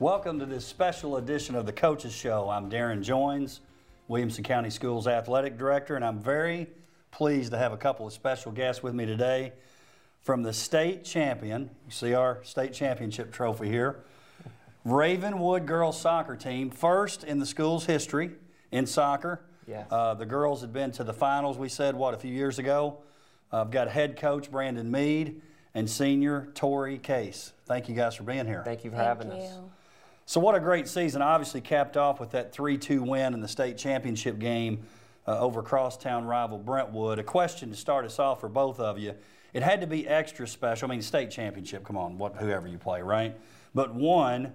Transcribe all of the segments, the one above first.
Welcome to this special edition of the Coaches Show. I'm Darrin Joines, Williamson County Schools Athletic Director, and I'm very pleased to have a couple of special guests with me today from the state champion. You see our state championship trophy here. Ravenwood girls soccer team, first in the school's history in soccer. Yes. Uh, the girls had been to the finals, we said, what, a few years ago? Uh, I've got head coach Brandon Mead and senior Tori Case. Thank you guys for being here. Thank you for Thank having you. us. So what a great season! Obviously capped off with that 3-2 win in the state championship game uh, over crosstown rival Brentwood. A question to start us off for both of you: It had to be extra special. I mean, state championship. Come on, what, whoever you play, right? But one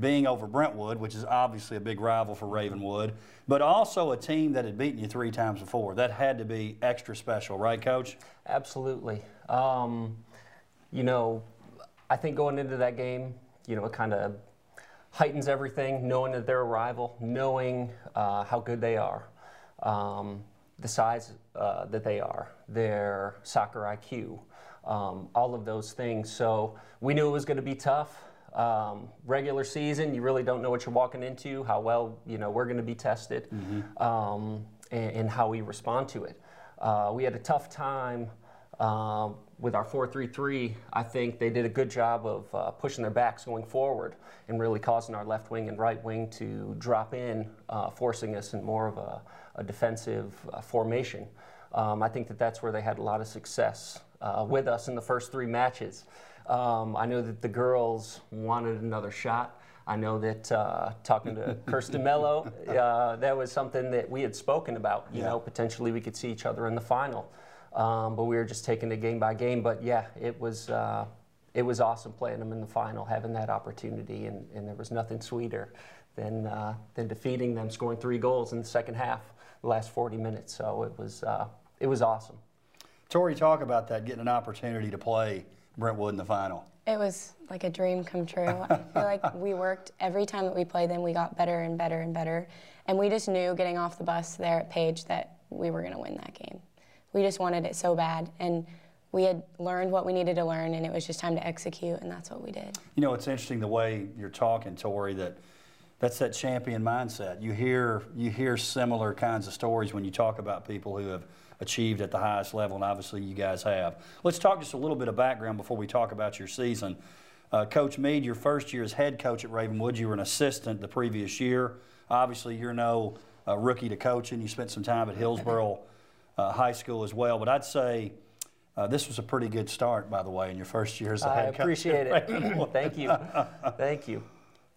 being over Brentwood, which is obviously a big rival for Ravenwood, but also a team that had beaten you three times before. That had to be extra special, right, Coach? Absolutely. Um, you know, I think going into that game, you know, it kind of heightens everything, knowing that they're a rival, knowing uh, how good they are, um, the size uh, that they are, their soccer IQ, um, all of those things. So we knew it was going to be tough. Um, regular season, you really don't know what you're walking into, how well you know we're going to be tested, um, and, and how we respond to it. Uh, we had a tough time um, with our 4-3-3. I think they did a good job of uh, pushing their backs going forward and really causing our left wing and right wing to drop in, uh, forcing us in more of a, a defensive uh, formation. Um, I think that that's where they had a lot of success uh, with us in the first three matches. Um, I know that the girls wanted another shot. I know that uh, talking to Kirsten Mello, uh, that was something that we had spoken about. You Yeah. know, potentially we could see each other in the final, um, but we were just taking it game by game. But yeah, it was uh, it was awesome playing them in the final, having that opportunity, and, and there was nothing sweeter than uh, than defeating them, scoring three goals in the second half, the last 40 minutes. So it was uh, it was awesome. Tori, talk about that, getting an opportunity to play Brentwood in the final. It was like a dream come true. I feel like we worked every time that we played them, we got better and better and better. And we just knew getting off the bus there at Page that we were going to win that game. We just wanted it so bad. And we had learned what we needed to learn, and it was just time to execute, and that's what we did. You know, it's interesting the way you're talking, Tori, that that's that champion mindset. You hear you hear similar kinds of stories when you talk about people who have achieved at the highest level, and obviously you guys have. Let's talk just a little bit of background before we talk about your season. Uh, coach Mead, your first year as head coach at Ravenwood, you were an assistant the previous year. Obviously, you're no uh, rookie to coaching. You spent some time at Hillsboro uh, High School as well, but I'd say uh, this was a pretty good start, by the way, in your first year as a I head coach. at appreciate it. Ravenwood. Thank you. Thank you.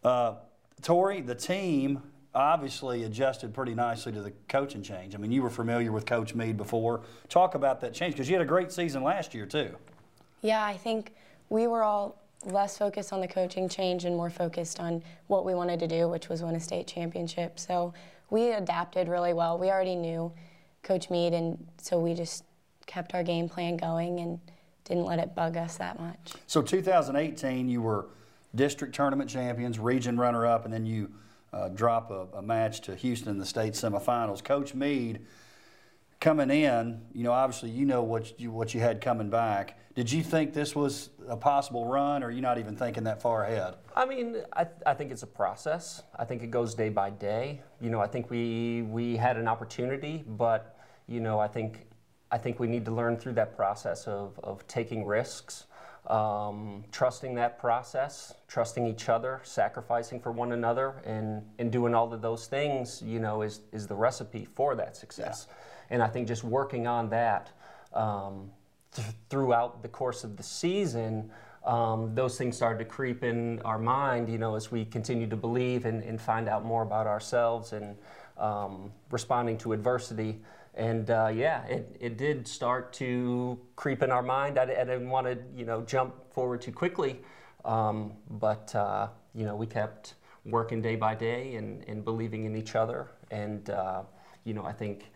Uh, Tori, the team obviously adjusted pretty nicely to the coaching change. I mean, you were familiar with Coach Mead before. Talk about that change because you had a great season last year too. Yeah, I think we were all less focused on the coaching change and more focused on what we wanted to do, which was win a state championship. So we adapted really well. We already knew Coach Mead, and so we just kept our game plan going and didn't let it bug us that much. So 2018, you were district tournament champions, region runner-up, and then you uh, drop a, a match to Houston in the state semifinals. Coach Mead coming in, you know, obviously you know what you what you had coming back. Did you think this was a possible run, or are you not even thinking that far ahead? I mean, I, I think it's a process. I think it goes day by day. You know, I think we we had an opportunity, but you know, I think I think we need to learn through that process of of taking risks, um, trusting that process, trusting each other, sacrificing for one another, and and doing all of those things. You know, is is the recipe for that success. And I think just working on that. Um, th- throughout the course of the season, um, those things started to creep in our mind, you know, as we continue to believe and, and find out more about ourselves and um, responding to adversity. And uh, yeah, it, it did start to creep in our mind. I, I didn't want to, you know, jump forward too quickly, um, but uh, you know, we kept working day by day and, and believing in each other. And uh, you know, I think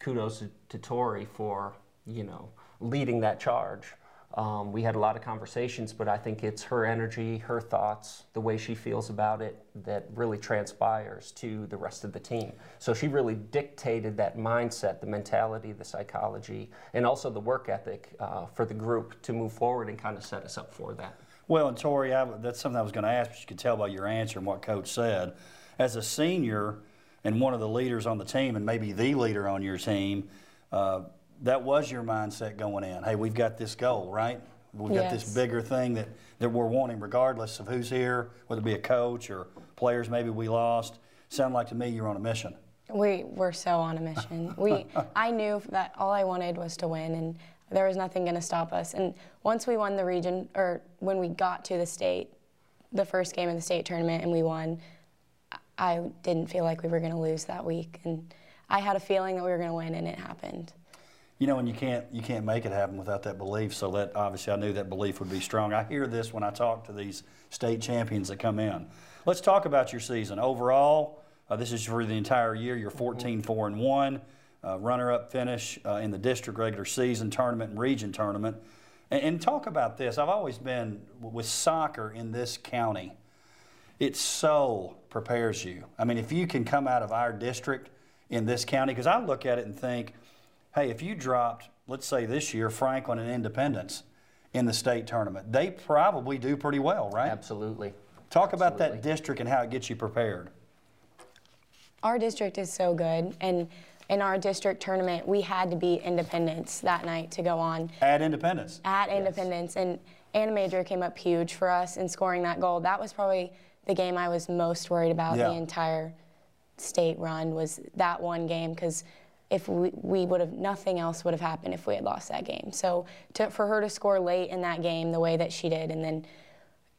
kudos to, to Tori for you know leading that charge. Um, we had a lot of conversations, but I think it's her energy, her thoughts, the way she feels about it that really transpires to the rest of the team. So she really dictated that mindset, the mentality, the psychology, and also the work ethic uh, for the group to move forward and kind of set us up for that. Well, and Tori, I, that's something I was going to ask, but you could tell by your answer and what Coach said. As a senior and one of the leaders on the team, and maybe the leader on your team, uh, that was your mindset going in. Hey, we've got this goal, right? We've got this bigger thing that, that we're wanting, regardless of who's here, whether it be a coach or players maybe we lost. Sound like to me you're on a mission. We were so on a mission. We, I knew that all I wanted was to win, and there was nothing going to stop us. And once we won the region, or when we got to the state, the first game of the state tournament, and we won, I didn't feel like we were going to lose that week, and I had a feeling that we were going to win, and it happened. You know, and you can't you can't make it happen without that belief. So that obviously I knew that belief would be strong. I hear this when I talk to these state champions that come in. Let's talk about your season overall. Uh, this is for the entire year. You're 14 4 and one, uh, runner-up finish uh, in the district regular season tournament and region tournament. And, and talk about this. I've always been with soccer in this county. It so prepares you. I mean, if you can come out of our district in this county, because I look at it and think, hey, if you dropped, let's say this year, Franklin and Independence in the state tournament, they probably do pretty well, right? Absolutely. Talk about that district and how it gets you prepared. Our district is so good, and in our district tournament, we had to beat Independence that night to go on. At Independence. at Independence, and Anna Major came up huge for us in scoring that goal. That was probably the game I was most worried about Yeah. the entire state run was that one game because if we, we would have nothing else would have happened if we had lost that game. So to, for her to score late in that game the way that she did, and then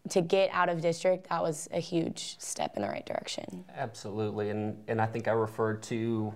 to get out of district, that was a huge step in the right direction. Absolutely, and and I think I referred to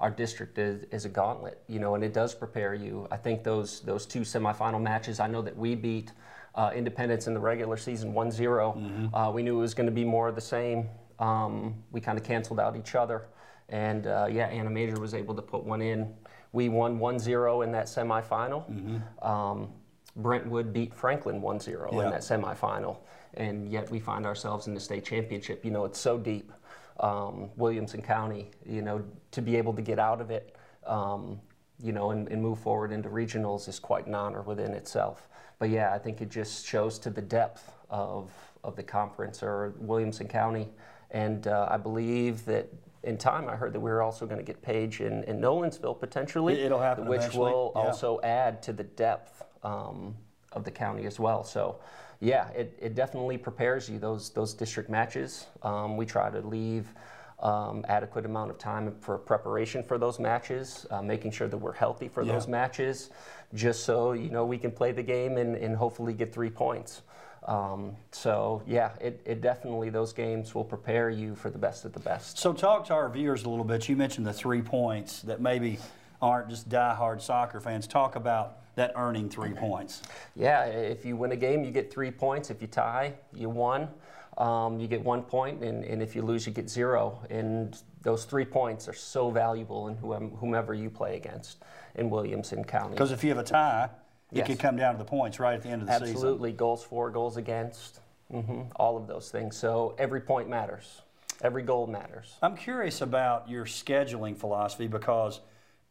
our district as, as a gauntlet, you know, and it does prepare you. I think those those two semifinal matches. I know that we beat uh, Independence in the regular season 1-0. Uh, we knew it was going to be more of the same. Um, we kind of canceled out each other, and uh, yeah, Anna Major was able to put one in. We won 1-0 in that semifinal. Um, Brentwood beat Franklin 1-0 Yeah. in that semifinal, and yet we find ourselves in the state championship. You know, it's so deep. Um, Williamson County, you know, to be able to get out of it, um, you know, and, and move forward into regionals is quite an honor within itself. But yeah, I think it just shows to the depth of, of the conference or Williamson County. And uh, I believe that in time, I heard that we were also going to get Page in, in Nolensville potentially. It'll happen Which eventually, will yeah. also add to the depth um, of the county as well. So, yeah, it, it definitely prepares you those those district matches. Um, we try to leave um, adequate amount of time for preparation for those matches, uh, making sure that we're healthy for Yeah. those matches, just so you know we can play the game and, and hopefully get three points. Um, so yeah, it, it definitely those games will prepare you for the best of the best. So talk to our viewers a little bit. You mentioned the three points that maybe aren't just diehard soccer fans. Talk about that earning three points. Yeah, if you win a game, you get three points. If you tie, you won. Um, you get one point, and, and if you lose, you get zero. And those three points are so valuable in whomever you play against in Williamson County. Because if you have a tie, it Yes. could come down to the points right at the end of the season. Absolutely, goals for, goals against, hmm all of those things. So every point matters. Every goal matters. I'm curious about your scheduling philosophy because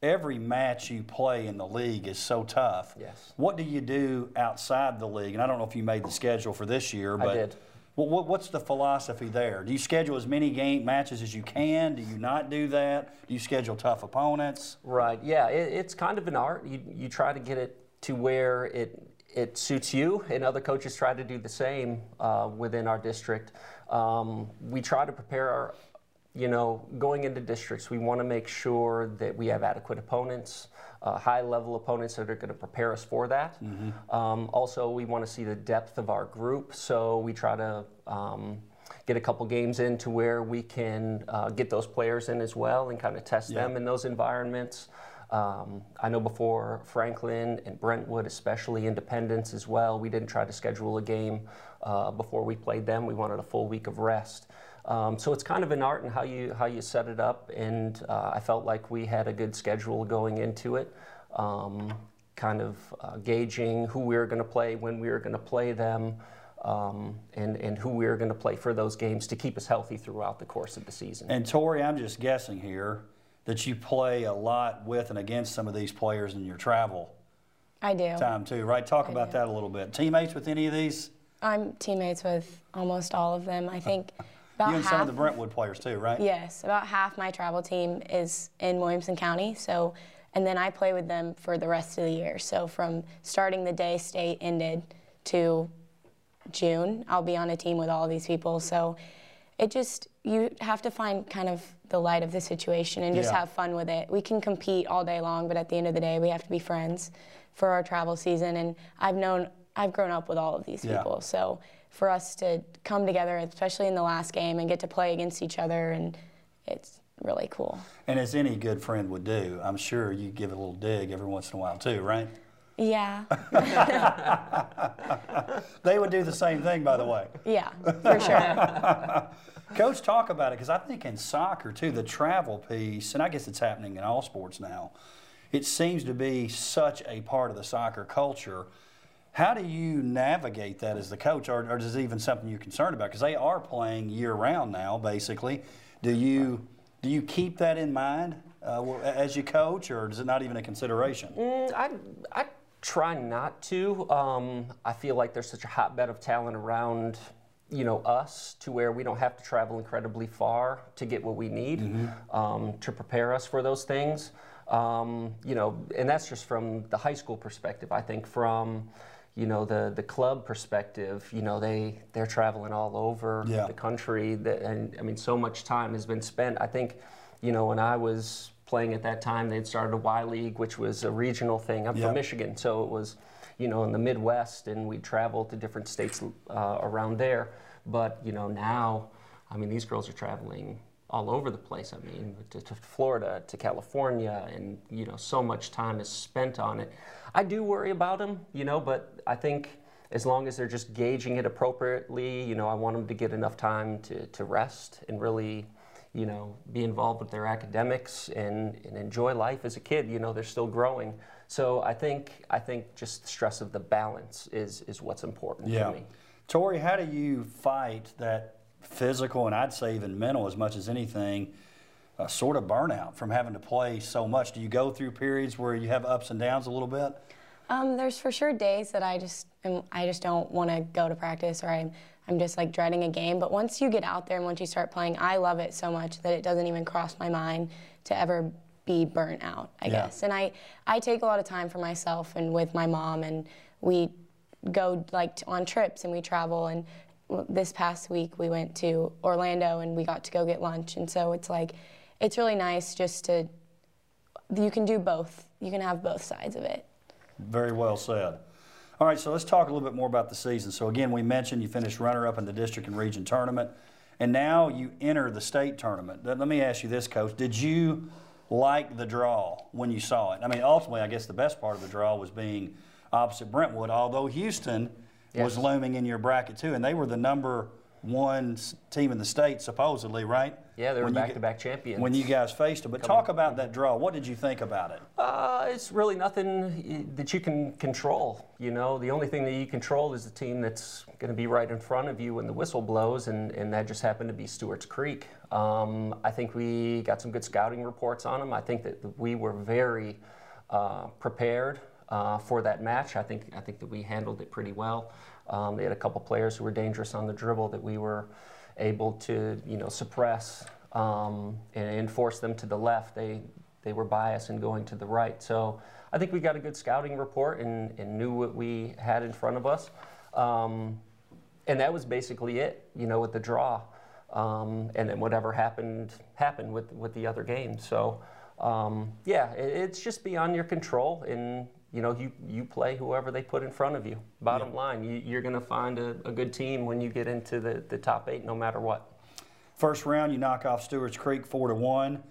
every match you play in the league is so tough. Yes. What do you do outside the league? And I don't know if you made the schedule for this year, but did. What, what, what's the philosophy there? Do you schedule as many game matches as you can? Do you not do that? Do you schedule tough opponents? Right. Yeah. It, it's kind of an art. You you try to get it to where it it suits you, and other coaches try to do the same uh, within our district. Um, we try to prepare our, you know, going into districts. We want to make sure that we have adequate opponents. Uh, high level opponents that are going to prepare us for that. Um, also, we want to see the depth of our group, so we try to um, get a couple games in to where we can uh, get those players in as well and kind of test them in those environments. Um, I know before Franklin and Brentwood, especially Independence as well, we didn't try to schedule a game uh, before we played them. We wanted a full week of rest. Um, so it's kind of an art in how you how you set it up, and uh, I felt like we had a good schedule going into it. Um, kind of uh, gauging who we were going to play, when we were going to play them, um, and, and who we were going to play for those games to keep us healthy throughout the course of the season. And Tori, I'm just guessing here that you play a lot with and against some of these players in your travel I do. time too, right? Talk I about do. that a little bit. Teammates with any of these I'm teammates with almost all of them. I think about You and half. some of the Brentwood players too, right? Yes, about half my travel team is in Williamson County. So, and then I play with them for the rest of the year. So from starting the day state ended to June, I'll be on a team with all of these people. So it just you have to find kind of the light of the situation and just Yeah. have fun with it. We can compete all day long, but at the end of the day, we have to be friends for our travel season. And I've known, I've grown up with all of these Yeah. people. So for us to come together, especially in the last game, and get to play against each other, and it's really cool. And as any good friend would do, I'm sure you give it a little dig every once in a while too, right? Yeah, They would do the same thing, by the way. yeah, for sure. Coach, talk about it because I think in soccer too, the travel piece, and I guess it's happening in all sports now. It seems to be such a part of the soccer culture. How do you navigate that as the coach, or, or is it even something you're concerned about? Because they are playing year round now, basically. Do you do you keep that in mind uh, as you coach, or is it not even a consideration? Mm, I, I try not to. Um, I feel like there's such a hotbed of talent around, you know, us to where we don't have to travel incredibly far to get what we need um, to prepare us for those things. Um, you know, and that's just from the high school perspective. I think from you know the the club perspective, you know they they're traveling all over Yeah. the country, that, and I mean so much time has been spent. I think, you know, when I was playing at that time, they'd started a Y League, which was a regional thing. I'm from Michigan, so it was, you know, in the Midwest, and we'd travel to different states uh, around there. But you know now, I mean, these girls are traveling all over the place. I mean, to, to Florida, to California, and you know, so much time is spent on it. I do worry about them, you know, but I think as long as they're just gauging it appropriately, you know, I want them to get enough time to, to rest and really, you know, be involved with their academics and, and enjoy life as a kid. You know, they're still growing. So I think I think just the stress of the balance is is what's important Yeah. to me. Tori, how do you fight that physical and I'd say even mental as much as anything, uh, sort of burnout from having to play so much? Do you go through periods where you have ups and downs a little bit? Um, there's for sure days that I just am, I just don't want to go to practice or I'm I'm just like dreading a game. But once you get out there and once you start playing, I love it so much that it doesn't even cross my mind to ever be burnt out. I Yeah. guess. And I I take a lot of time for myself and with my mom and we go like t- on trips and we travel and this past week we went to Orlando and we got to go get lunch and so it's like it's really nice just to you can do both. You can have both sides of it. Very well said. All right, so let's talk a little bit more about the season. So again, we mentioned you finished runner-up in the district and region tournament, and now you enter the state tournament. Let me ask you this, Coach: Did you like the draw when you saw it? I mean, ultimately, I guess the best part of the draw was being opposite Brentwood, although Houston was looming in your bracket too, and they were the number one team in the state supposedly, right? Yeah, they were back-to-back champions. When you guys faced them, but talk about that draw. What did you think about it? Uh, it's really nothing that you can control. You know, the only thing that you control is the team that's going to be right in front of you when the whistle blows, and, and that just happened to be Stewart's Creek. Um, I think we got some good scouting reports on them. I think that we were very uh, prepared uh, for that match. I think I think that we handled it pretty well. Um, they had a couple players who were dangerous on the dribble that we were able to, you know, suppress um, and, and force them to the left. They they were biased in going to the right. So I think we got a good scouting report and, and knew what we had in front of us. Um, and that was basically it, you know, with the draw. Um, and then whatever happened happened with with the other games. So um, yeah, it, it's just beyond your control, and you know, you you play whoever they put in front of you. Bottom line, you, you're going to find a, a good team when you get into the, the top eight, no matter what. First round, you knock off Stewart's Creek four to one,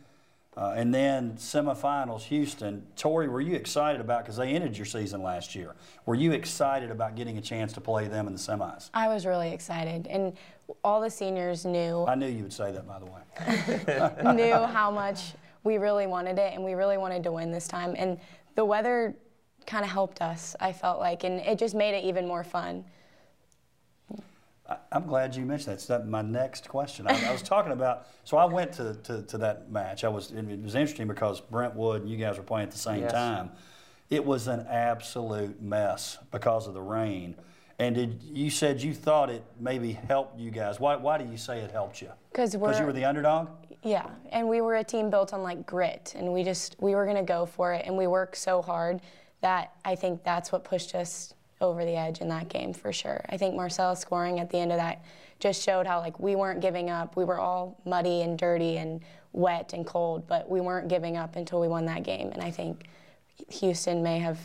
uh, and then semifinals, Houston. Tori, were you excited about because they ended your season last year? Were you excited about getting a chance to play them in the semis? I was really excited, and all the seniors knew I knew you would say that, by the way. knew how much we really wanted it, and we really wanted to win this time. And the weather kind of helped us. I felt like, and it just made it even more fun. I, I'm glad you mentioned that. It's that my next question. I, I was talking about. So I went to, to, to that match. I was. It was interesting because Brentwood and you guys were playing at the same Yes. time. It was an absolute mess because of the rain. And did you said you thought it maybe helped you guys? Why, why do you say it helped you? Because we're Because you were the underdog? Yeah, and we were a team built on like grit, and we just we were gonna go for it, and we worked so hard that I think that's what pushed us over the edge in that game for sure. I think Marcella scoring at the end of that just showed how like we weren't giving up. We were all muddy and dirty and wet and cold, but we weren't giving up until we won that game. And I think Houston may have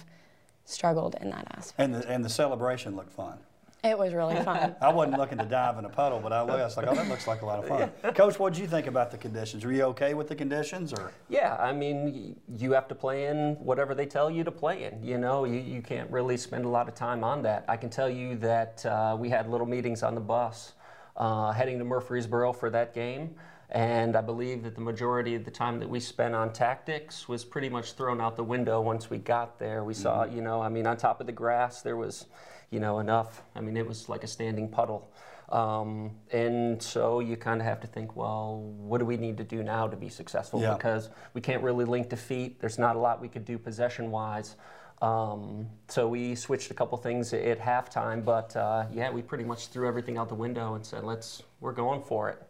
struggled in that aspect. And the, and the celebration looked fun. It was really fun. I wasn't looking to dive in a puddle, but I was like, oh, that looks like a lot of fun. Coach, what did you think about the conditions? Were you okay with the conditions or? Yeah, I mean, you have to play in whatever they tell you to play in. You know, you, you can't really spend a lot of time on that. I can tell you that uh, we had little meetings on the bus uh, heading to Murfreesboro for that game. And I believe that the majority of the time that we spent on tactics was pretty much thrown out the window once we got there. We saw, you know, I mean, on top of the grass, there was, you know, enough. I mean, it was like a standing puddle. Um, and so you kind of have to think, well, what do we need to do now to be successful? Yeah. Because we can't really link defeat. There's not a lot we could do possession wise. Um, so we switched a couple things at halftime, but uh, yeah, we pretty much threw everything out the window and said, let's, we're going for it.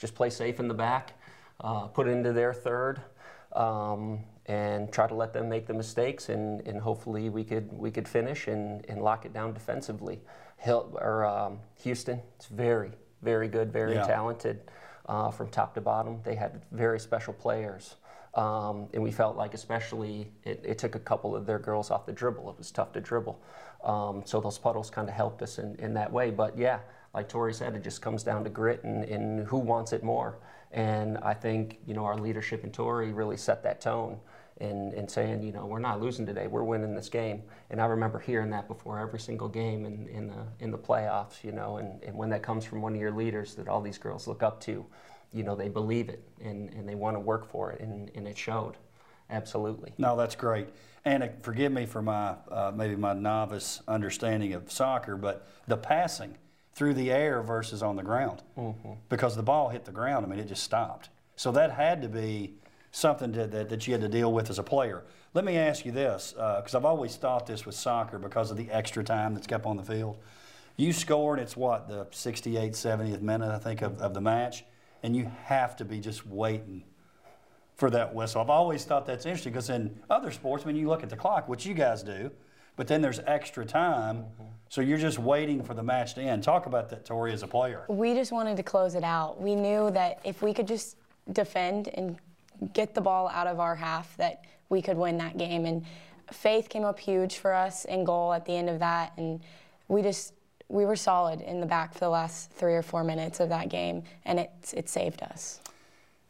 Just play safe in the back, uh, put into their third, um, and try to let them make the mistakes, and, and hopefully we could we could finish and, and lock it down defensively. Hill, or um, Houston, it's very very good, very Yeah. talented uh, from top to bottom. They had very special players. Um, and we felt like, especially, it, it took a couple of their girls off the dribble. It was tough to dribble. Um, so those puddles kind of helped us in, in that way. But yeah, like Tori said, it just comes down to grit and, and who wants it more. And I think, you know, our leadership in Tori really set that tone in, in saying, you know, we're not losing today, we're winning this game. And I remember hearing that before every single game in, in, the, in the playoffs, you know, and, and when that comes from one of your leaders that all these girls look up to, you know, they believe it and, and they want to work for it, and, and it showed. Absolutely. No, that's great. And uh, forgive me for my uh, maybe my novice understanding of soccer, but the passing through the air versus on the ground, mm-hmm. because the ball hit the ground. I mean, it just stopped. So that had to be something that, that, that you had to deal with as a player. Let me ask you this, uh, because I've always thought this with soccer because of the extra time that's kept on the field. You score, and it's what, the 68th, 70th minute, I think, of, of the match, and you have to be just waiting for that whistle. I've always thought that's interesting because in other sports, when you look at the clock, which you guys do, but then there's extra time, mm-hmm. so you're just waiting for the match to end. Talk about that, Tori, as a player. We just wanted to close it out. We knew that if we could just defend and get the ball out of our half, that we could win that game. And faith came up huge for us in goal at the end of that, and we just we were solid in the back for the last three or four minutes of that game, and it it saved us.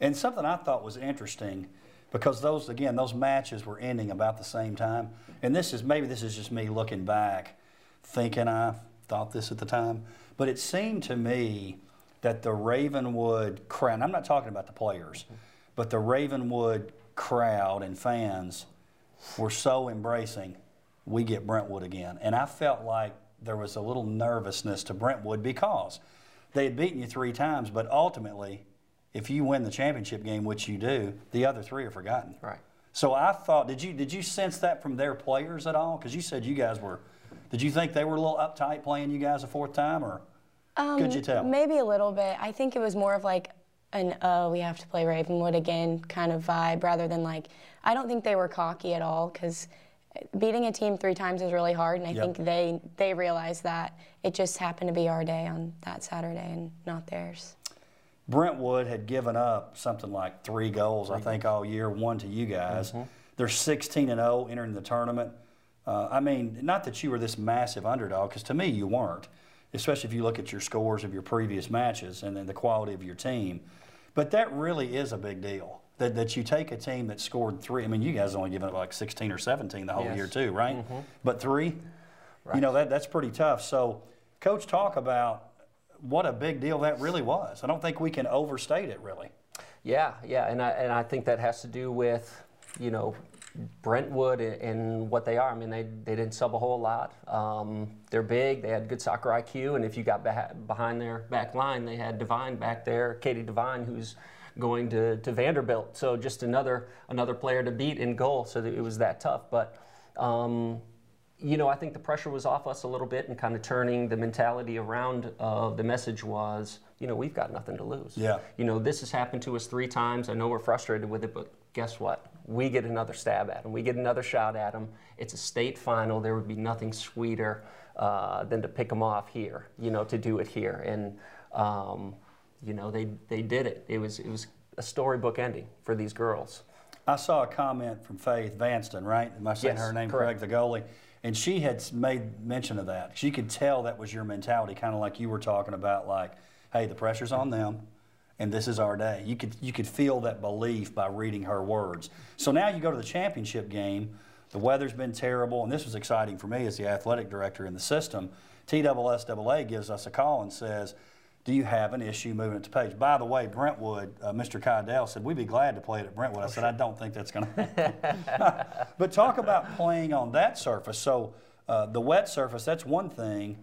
And something I thought was interesting because those again those matches were ending about the same time. And this is maybe this is just me looking back, thinking I thought this at the time, but it seemed to me that the Ravenwood crowd i'm not talking about the players, but the Ravenwood crowd and fans were so embracing. We get Brentwood again, and I felt like there was a little nervousness to Brentwood because they had beaten you three times, but ultimately if you win the championship game, which you do, the other three are forgotten. Right. So I thought, did you did you sense that from their players at all? Because you said you guys were. Did you think they were a little uptight playing you guys a fourth time, or um, could you tell? Maybe a little bit. I think it was more of like an oh we have to play Ravenwood again kind of vibe rather than like I don't think they were cocky at all because beating a team three times is really hard and I Yep. think they they realized that it just happened to be our day on that Saturday and not theirs. Brentwood had given up something like three goals, I think, all year, one to you guys. They're 16 and 0 entering the tournament. Uh, I mean, not that you were this massive underdog, because to me you weren't, especially if you look at your scores of your previous matches and then the quality of your team. But that really is a big deal. That, that you take a team that scored three. I mean, you guys only given up like 16 or 17 the whole Yes. year, too, right? But three, you know, that, that's pretty tough. So, Coach, talk about what a big deal that really was. I don't think we can overstate it, really. Yeah, yeah, and I and I think that has to do with you know Brentwood and, what they are. I mean, they they didn't sub a whole lot. Um, they're big. They had good soccer IQ, and if you got beh- behind their back line, they had Divine back there, Katie Divine, who's going to, to Vanderbilt. So just another another player to beat in goal. So it was that tough, but. Um, you know, I think the pressure was off us a little bit and kind of turning the mentality around of the message was, you know, we've got nothing to lose. Yeah. You know, this has happened to us three times. I know we're frustrated with it, but guess what? We get another stab at them. We get another shot at them. It's a state final. There would be nothing sweeter uh, than to pick them off here, you know, to do it here. And, um, you know, they, they did it. It was, it was a storybook ending for these girls. I saw a comment from Faith Vanston, right? Am I saying Yes, her name correct. correct? The goalie. And she had made mention of that. She could tell that was your mentality, kind of like you were talking about, like, hey, the pressure's on them, and this is our day. You could you could feel that belief by reading her words. So now you go to the championship game. The weather's been terrible, and this was exciting for me as the athletic director in the system. TSSAA gives us a call and says, do you have an issue moving it to Page? By the way, Brentwood, uh, Mr. Kydell said, we'd be glad to play it at Brentwood. I said, I don't think that's going to happen. but talk about playing on that surface. So uh, the wet surface, that's one thing.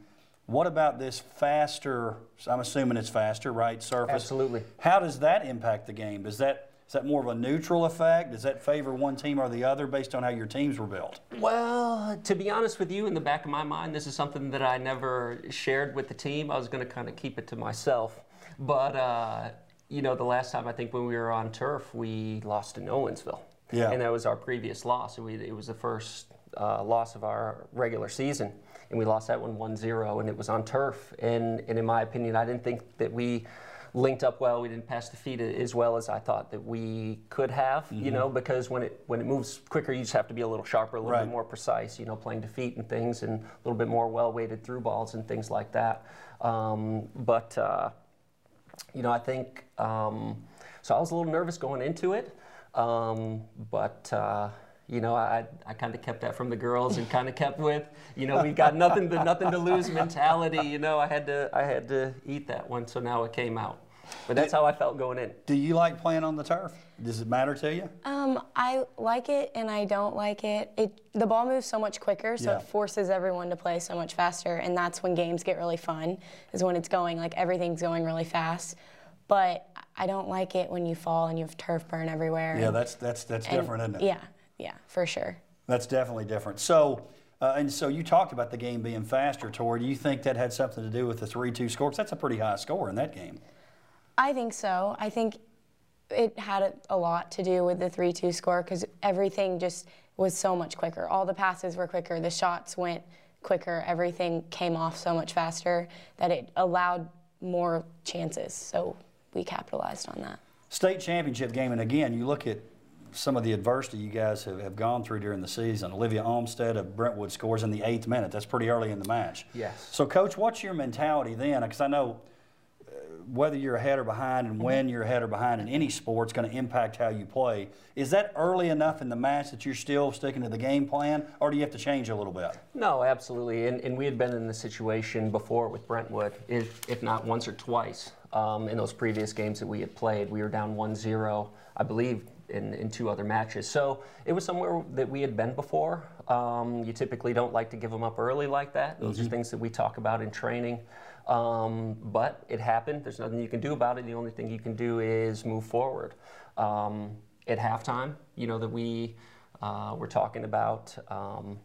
What about this faster, I'm assuming it's faster, right, surface? Absolutely. How does that impact the game? Does that, is that more of a neutral effect? Does that favor one team or the other based on how your teams were built? Well, to be honest with you, in the back of my mind, this is something that I never shared with the team. I was going to kind of keep it to myself. But, uh, you know, the last time I think when we were on turf, we lost to Owensville. Yeah. And that was our previous loss. We, it was the first uh, loss of our regular season. And we lost that one 1 0, and it was on turf. And, and in my opinion, I didn't think that we linked up well. We didn't pass the feet as well as I thought that we could have, you know, because when it when it moves quicker, you just have to be a little sharper, a little Right. bit more precise, you know, playing to feet and things, and a little bit more well weighted through balls and things like that. Um, but uh, you know, I think um, so. I was a little nervous going into it, um, but. Uh, you know, I, I kind of kept that from the girls and kind of kept with, you know, we got nothing to nothing to lose mentality. You know, I had to I had to eat that one, so now it came out. But that's how I felt going in. Do you like playing on the turf? Does it matter to you? Um, I like it and I don't like it. It the ball moves so much quicker, so Yeah. it forces everyone to play so much faster, and that's when games get really fun. Is when it's going like everything's going really fast. But I don't like it when you fall and you have turf burn everywhere. Yeah, and- that's that's that's and- different, isn't it? Yeah, yeah, for sure. That's definitely different. So, uh, and so you talked about the game being faster, Tori. Do you think that had something to do with the 3 2 score? 'Cause that's a pretty high score in that game. I think so. I think it had a, a lot to do with the 3 2 score because everything just was so much quicker. All the passes were quicker, the shots went quicker, everything came off so much faster that it allowed more chances. So we capitalized on that. State championship game, and again, you look at some of the adversity you guys have, have gone through during the season. Olivia Olmstead of Brentwood scores in the eighth minute. That's pretty early in the match. Yes. So, Coach, what's your mentality then? Because I know whether you're ahead or behind and when you're ahead or behind in any sport is going to impact how you play. Is that early enough in the match that you're still sticking to the game plan, or do you have to change a little bit? No, absolutely. And, and we had been in the situation before with Brentwood, if, if not once or twice, um, in those previous games that we had played. We were down 1 0, I believe, in, in two other matches. So it was somewhere that we had been before. Um, you typically don't like to give them up early like that. Those are things that we talk about in training. Um, but it happened. There's nothing you can do about it. The only thing you can do is move forward. Um, at halftime, you know, that we uh, were talking about. Um,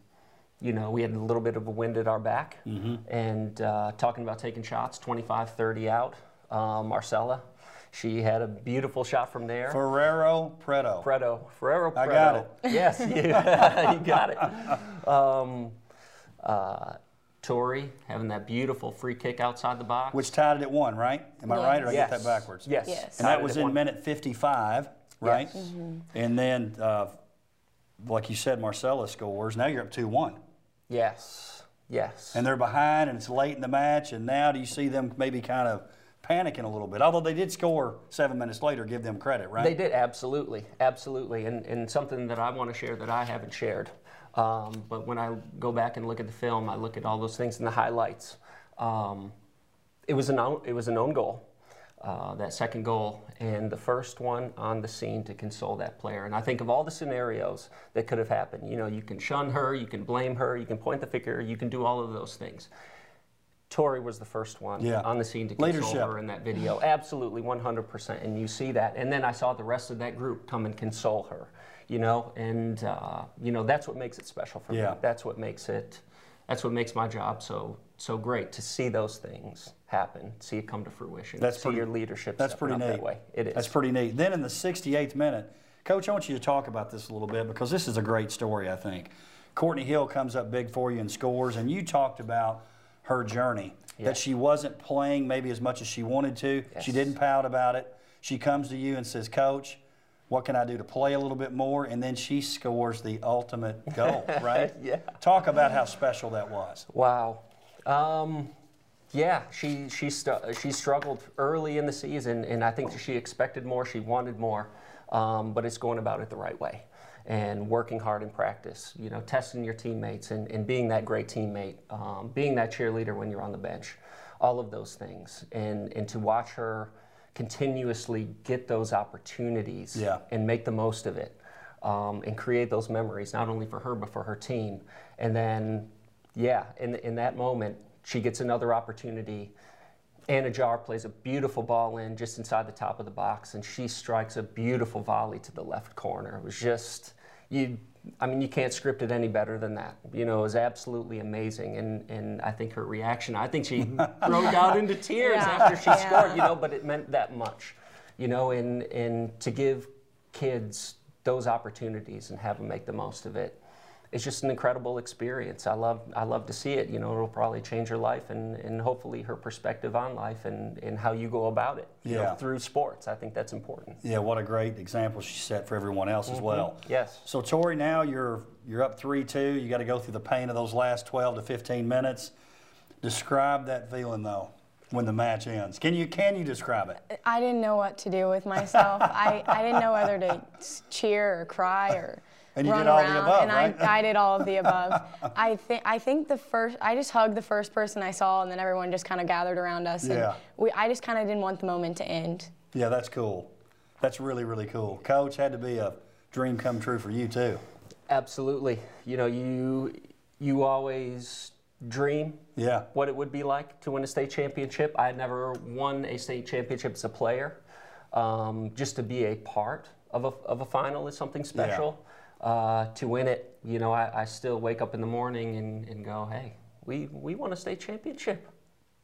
you know, we had a little bit of a wind at our back and uh, talking about taking shots, 25, 30 out. Um, Marcella, she had a beautiful shot from there. Ferrero Preto. Preto, Ferrero Preto. I got it. Yes, you, you got it. Um, uh, Tori having that beautiful free kick outside the box. Which tied it at one, right? Am I right, or did I yes. get that backwards? Yes. Yes. And that was in one. minute 55, right? Yes. And then, uh, like you said, Marcella scores. Now you're up 2 1. Yes, yes. And they're behind, and it's late in the match. And now do you see them maybe kind of panicking a little bit? Although they did score seven minutes later, give them credit, right? They did, absolutely, absolutely. And, and something that I want to share that I haven't shared. Um, but when I go back and look at the film, I look at all those things in the highlights. Um, it was an it was an own goal, uh, that second goal, and the first one on the scene to console that player. And I think of all the scenarios that could have happened. You know, you can shun her, you can blame her, you can point the finger, you can do all of those things Tori was the first one Yeah. on the scene to console Leadership. her in that video. Absolutely, 100%. And you see that. And then I saw the rest of that group come and console her, you know, and, uh, you know, that's what makes it special for Yeah. me. That's what makes it, that's what makes my job so, so great to see those things happen, see it come to fruition, That's see pretty- your leadership That's pretty neat. that way. It is. That's pretty neat. Then in the 68th minute, Coach, I want you to talk about this a little bit because this is a great story, I think. Courtney Hill comes up big for you and scores, and you talked about her journey, Yeah. that she wasn't playing maybe as much as she wanted to. She didn't pout about it. She comes to you and says, Coach, what can I do to play a little bit more? And then she scores the ultimate goal, right? Yeah. Talk about how special that was. Wow. Um, yeah, she she she struggled early in the season, and I think she expected more. She wanted more, um, but it's going about it the right way, and working hard in practice. You know, testing your teammates and, and being that great teammate, um, being that cheerleader when you're on the bench, all of those things, and and to watch her continuously get those opportunities Yeah. and make the most of it um, and create those memories, not only for her, but for her team. And then, yeah, in, in that moment, she gets another opportunity. Anna Jar plays a beautiful ball in just inside the top of the box, and she strikes a beautiful volley to the left corner. It was just, you, I mean, you can't script it any better than that. You know, it was absolutely amazing. And, and I think her reaction, I think she broke out into tears Yeah. after she Yeah. scored, you know, but it meant that much, you know, and, and to give kids those opportunities and have them make the most of it. It's just an incredible experience. I love, I love to see it. You know, it'll probably change her life and, and hopefully her perspective on life and, and how you go about it you know, Yeah. through sports. I think that's important. Yeah, what a great example she set for everyone else as mm-hmm. well. Yes. So Tori, now you're you're up three two. You got to go through the pain of those last twelve to fifteen minutes. Describe that feeling though when the match ends. Can you can you describe it? I didn't know what to do with myself. I, I didn't know whether to cheer or cry or And you run did all the around. above, and right? I, I did all of the above. I think I think the first I just hugged the first person I saw, and then everyone just kind of gathered around us. Yeah. And we, I just kind of didn't want the moment to end. Yeah, that's cool. That's really really cool. Coach had to be a dream come true for you too. Absolutely. You know, you, you always dream Yeah. what it would be like to win a state championship. I had never won a state championship as a player. Um, just to be a part of a, of a final is something special. Uh, to win it, you know, I, I still wake up in the morning and, and go, hey, we, we won a state championship.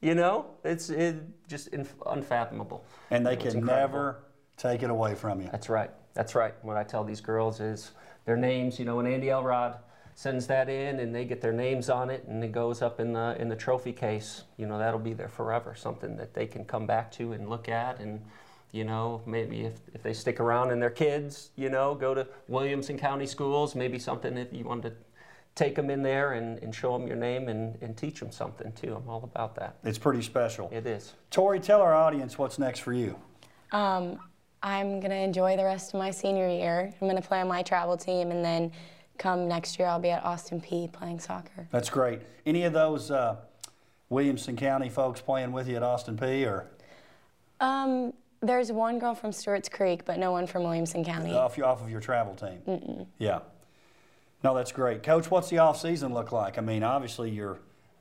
You know, it's it just inf- unfathomable. And they can never take it away from you. That's right. That's right. What I tell these girls is their names. You know, when Andy Elrod sends that in and they get their names on it and it goes up in the in the trophy case, you know, that'll be there forever. Something that they can come back to and look at and. You know, maybe if, if they stick around and their kids, you know, go to Williamson County schools, maybe something if you want to take them in there and, and show them your name and, and teach them something too. I'm all about that. It's pretty special. It is. Tori, tell our audience what's next for you. Um, I'm gonna enjoy the rest of my senior year. I'm gonna play on my travel team, and then come next year I'll be at Austin Peay playing soccer. That's great. Any of those uh, Williamson County folks playing with you at Austin Peay or Um, there's one girl from Stewart's Creek, but no one from Williamson County. off, off of your travel team? Yeah. No, that's great. Coach, what's the off season look like? I mean, obviously you're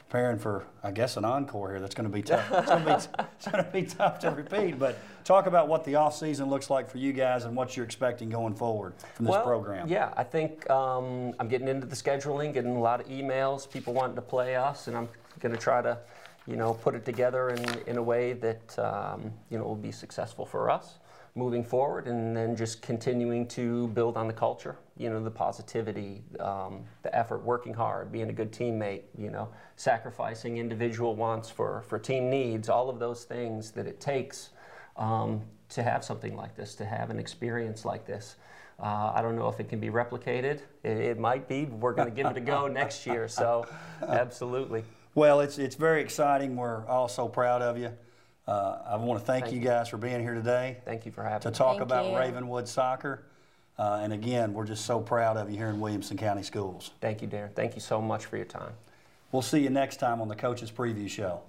preparing for, I guess, an encore here. That's going to be tough. It's going to be, it's going to be tough to repeat. But talk about what the off season looks like for you guys and what you're expecting going forward from this well, program. Yeah, I think um, I'm getting into the scheduling, getting a lot of emails, people wanting to play us, and I'm going to try to, you know, put it together in, in a way that um, you know will be successful for us moving forward, and then just continuing to build on the culture, you know, the positivity, um, the effort, working hard, being a good teammate, you know, sacrificing individual wants for for team needs, all of those things that it takes um, to have something like this, to have an experience like this. Uh, I don't know if it can be replicated. It, it might be. We're going to give it a go next year. So, absolutely. Well, it's, it's very exciting. We're all so proud of you. Uh, I want to thank, Thank you you. guys for being here today Thank you for having to me. talk Thank about you. Ravenwood soccer. Uh, and again, we're just so proud of you here in Williamson County Schools. Thank you, Darrin. Thank you so much for your time. We'll see you next time on the Coaches Preview Show.